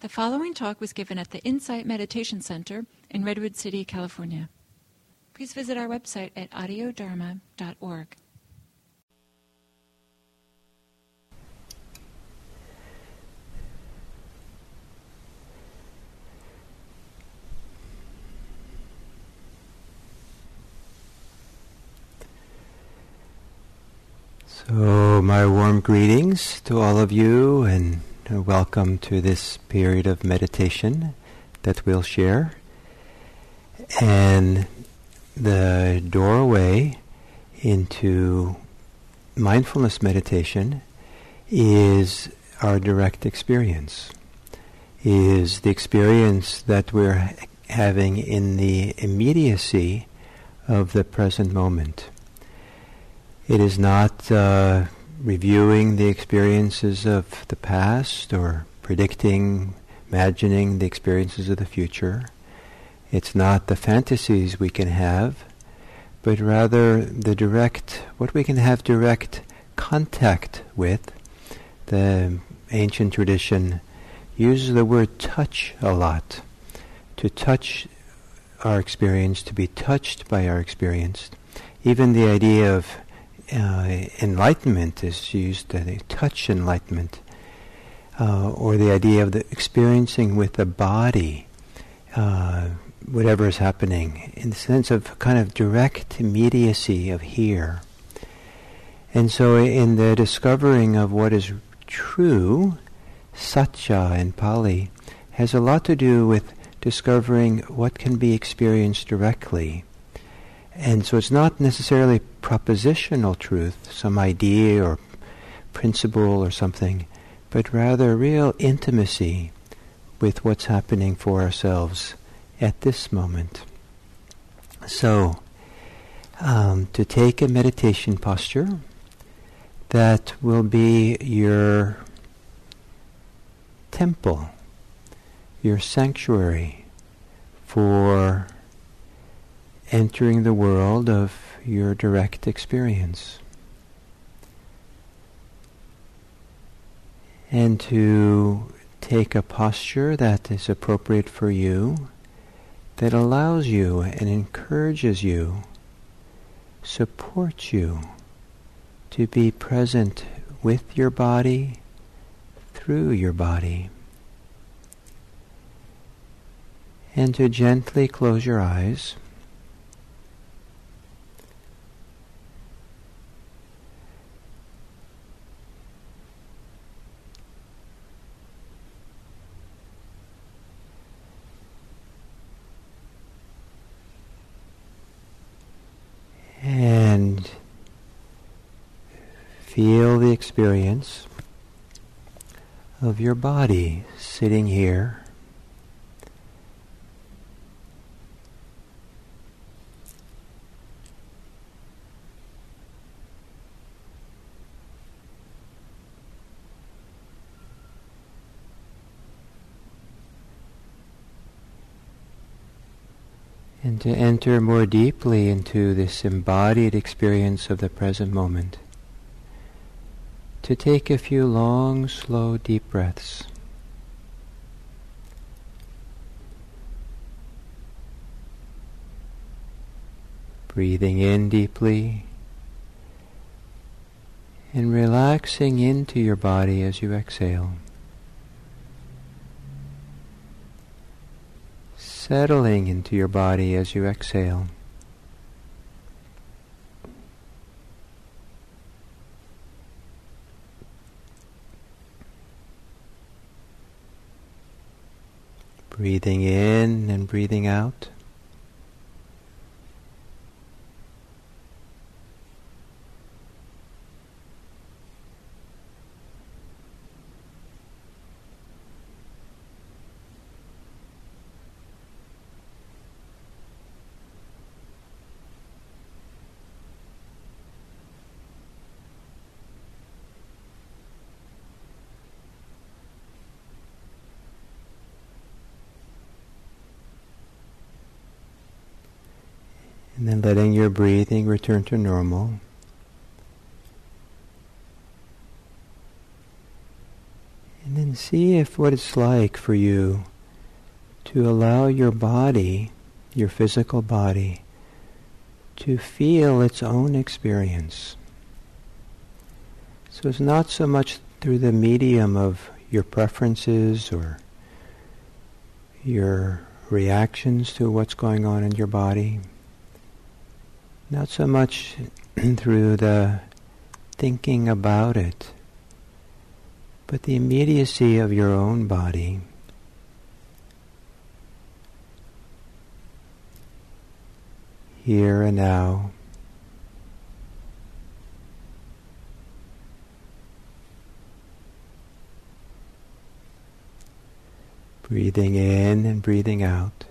The following talk was given at the Insight Meditation Center in Redwood City, California. Please visit our website at audiodharma.org. So, my warm greetings to all of you, and welcome to this period of meditation that we'll share. And the doorway into mindfulness meditation is our direct experience, is the experience that we're having in the immediacy of the present moment. It is not uh, reviewing the experiences of the past or predicting, imagining the experiences of the future. It's not the fantasies we can have, but rather the direct, what we can have direct contact with. The ancient tradition uses the word touch a lot. To touch our experience, to be touched by our experience. Even the idea of uh, enlightenment is used, uh, touch enlightenment, uh, or the idea of the experiencing with the body uh, whatever is happening, in the sense of kind of direct immediacy of here. And so, in the discovering of what is true, satya in Pali has a lot to do with discovering what can be experienced directly and so it's not necessarily propositional truth, some idea or principle or something, but rather real intimacy with what's happening for ourselves at this moment. So, um, to take a meditation posture that will be your temple, your sanctuary for entering the world of your direct experience. And to take a posture that is appropriate for you, that allows you and encourages you, supports you to be present with your body, through your body. And to gently close your eyes. and feel the experience of your body sitting here. and to enter more deeply into this embodied experience of the present moment. To take a few long, slow, deep breaths. Breathing in deeply and relaxing into your body as you exhale. settling into your body as you exhale. Breathing in and breathing out. And then letting your breathing return to normal. And then see if what it's like for you to allow your body, your physical body, to feel its own experience. So it's not so much through the medium of your preferences or your reactions to what's going on in your body, not so much through the thinking about it, but the immediacy of your own body. Here and now. Breathing in and breathing out.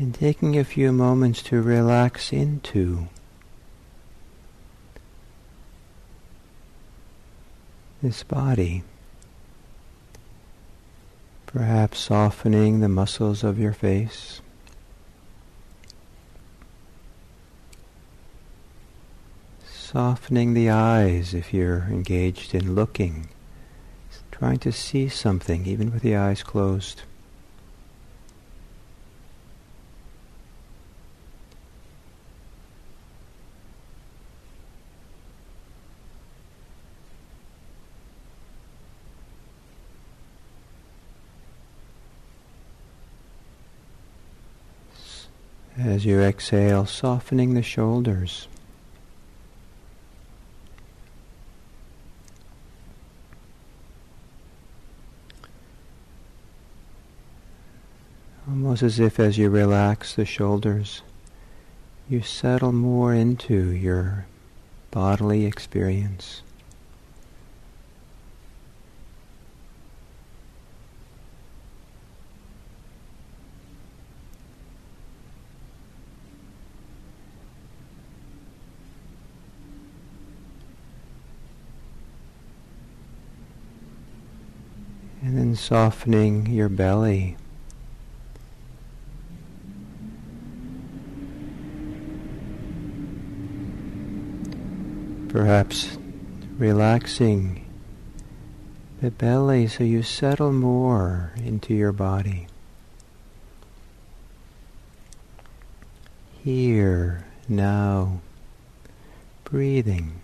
And taking a few moments to relax into this body. Perhaps softening the muscles of your face. Softening the eyes if you're engaged in looking, trying to see something even with the eyes closed. As you exhale, softening the shoulders. Almost as if as you relax the shoulders, you settle more into your bodily experience. And then softening your belly. Perhaps relaxing the belly so you settle more into your body. Here, now, breathing.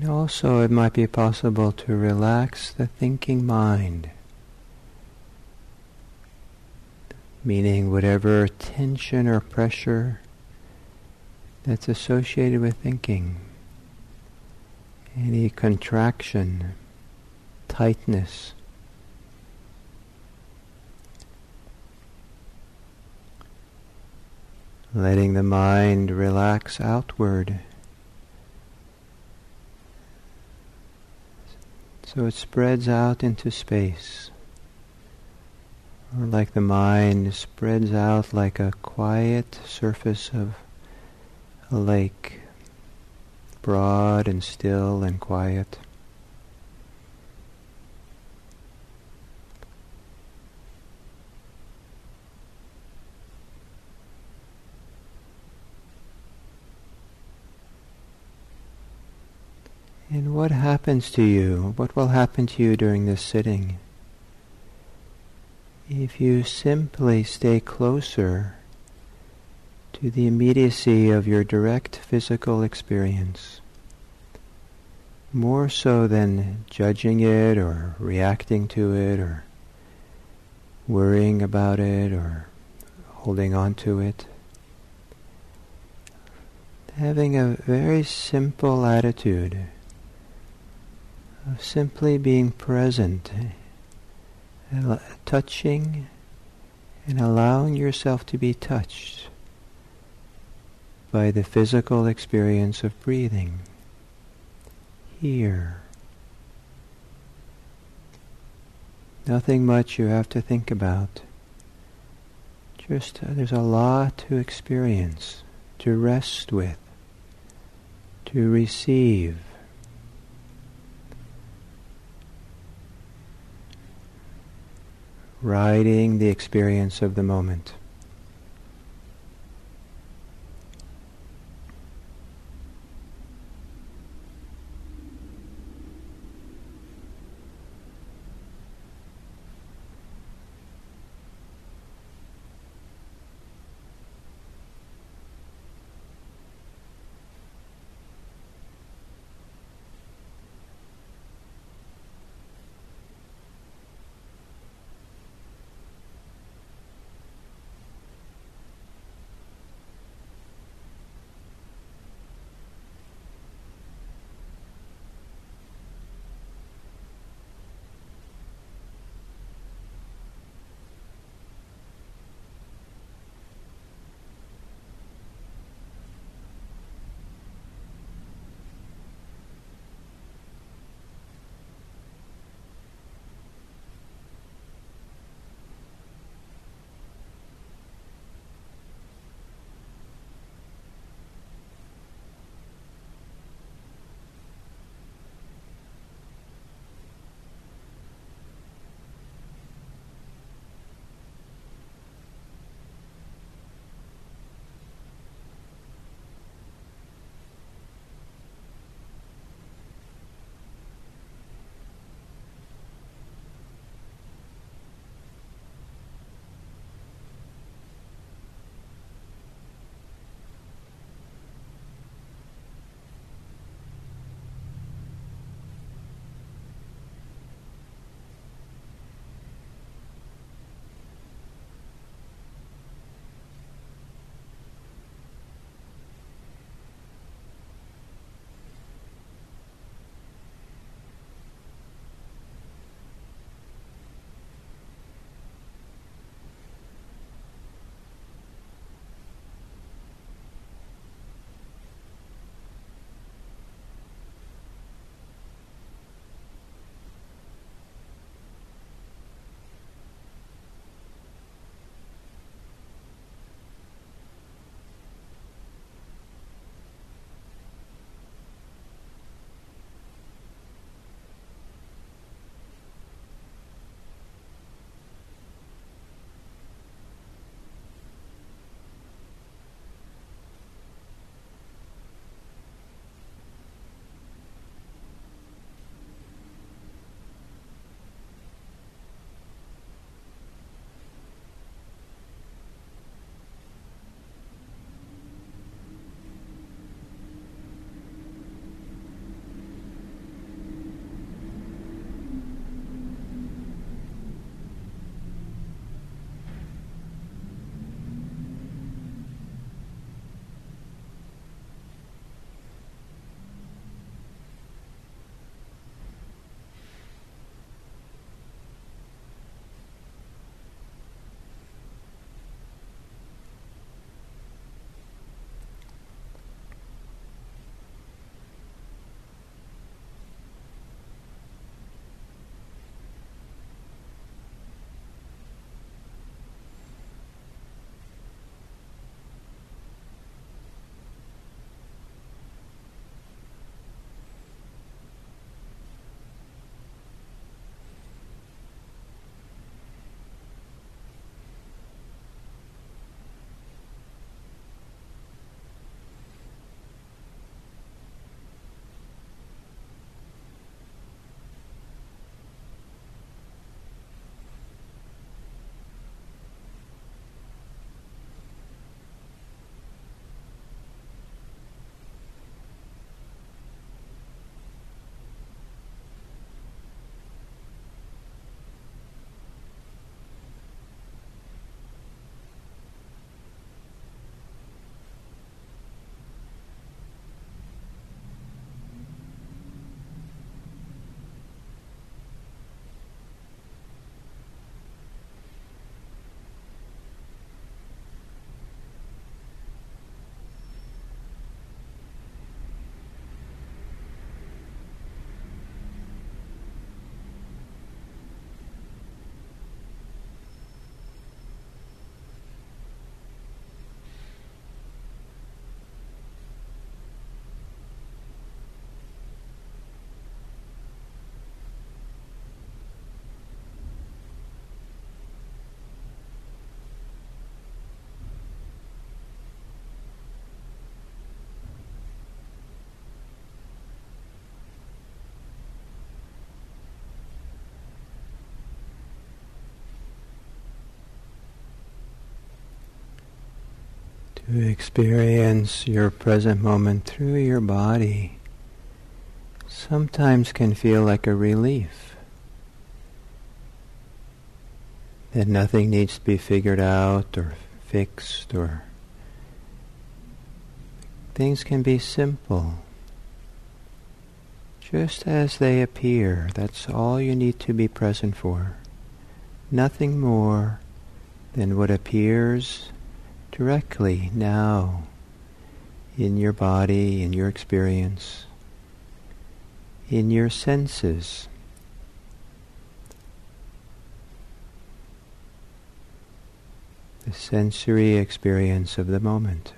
And also it might be possible to relax the thinking mind, meaning whatever tension or pressure that's associated with thinking, any contraction, tightness. Letting the mind relax outward. So it spreads out into space. Like the mind spreads out like a quiet surface of a lake, broad and still and quiet. And what happens to you? What will happen to you during this sitting? If you simply stay closer to the immediacy of your direct physical experience, more so than judging it or reacting to it or worrying about it or holding on to it. Having a very simple attitude of simply being present, touching and allowing yourself to be touched by the physical experience of breathing here Nothing much you have to think about. Just uh, there's a lot to experience, to rest with, to receive. Riding the experience of the moment. To experience your present moment through your body sometimes can feel like a relief. That nothing needs to be figured out or fixed or things can be simple. Just as they appear, that's all you need to be present for. Nothing more than what appears directly now in your body, in your experience, in your senses. The sensory experience of the moment.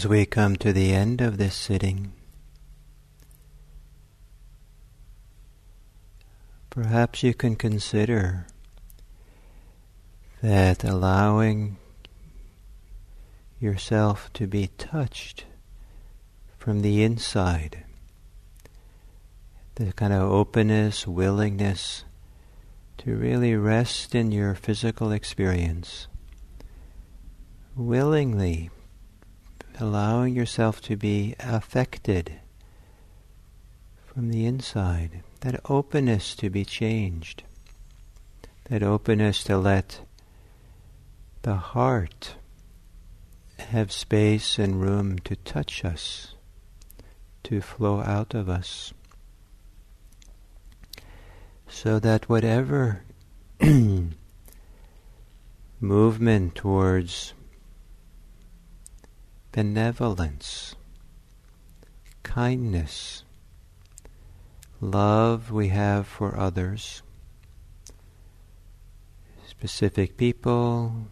As we come to the end of this sitting, perhaps you can consider that allowing yourself to be touched from the inside, the kind of openness, willingness to really rest in your physical experience, willingly allowing yourself to be affected from the inside, that openness to be changed, that openness to let the heart have space and room to touch us, to flow out of us. So that whatever movement towards benevolence, kindness, love we have for others, specific people,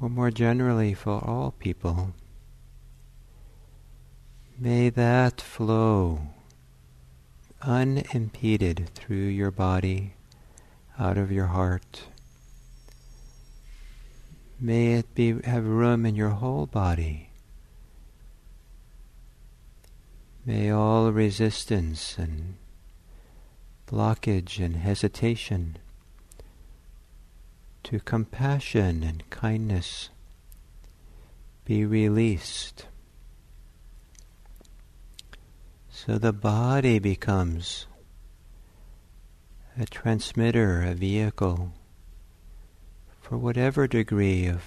or more generally for all people. May that flow unimpeded through your body, out of your heart. May it be have room in your whole body. May all resistance and blockage and hesitation to compassion and kindness be released. So the body becomes a transmitter, a vehicle for whatever degree of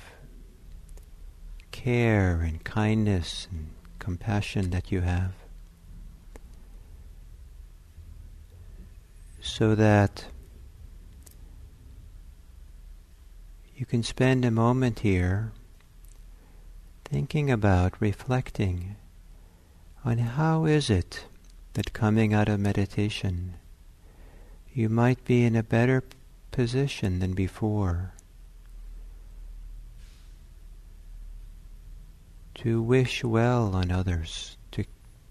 care and kindness and compassion that you have. So that you can spend a moment here thinking about, reflecting on how is it that coming out of meditation you might be in a better position than before to wish well on others, to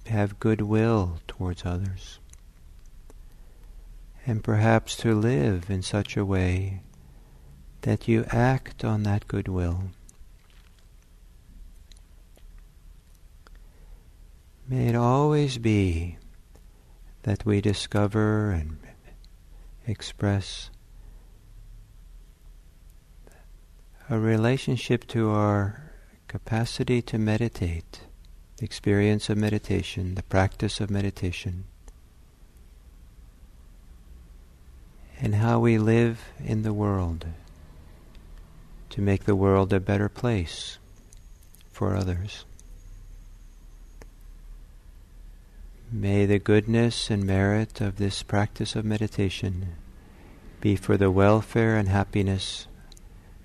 have goodwill towards others, and perhaps to live in such a way that you act on that goodwill. May it always be that we discover and express a relationship to our capacity to meditate, the experience of meditation, the practice of meditation, and how we live in the world to make the world a better place for others. May the goodness and merit of this practice of meditation be for the welfare and happiness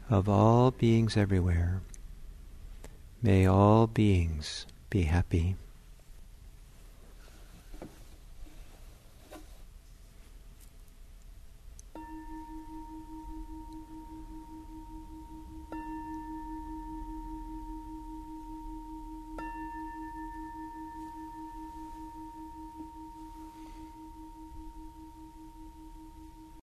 of all beings everywhere. May all beings be happy.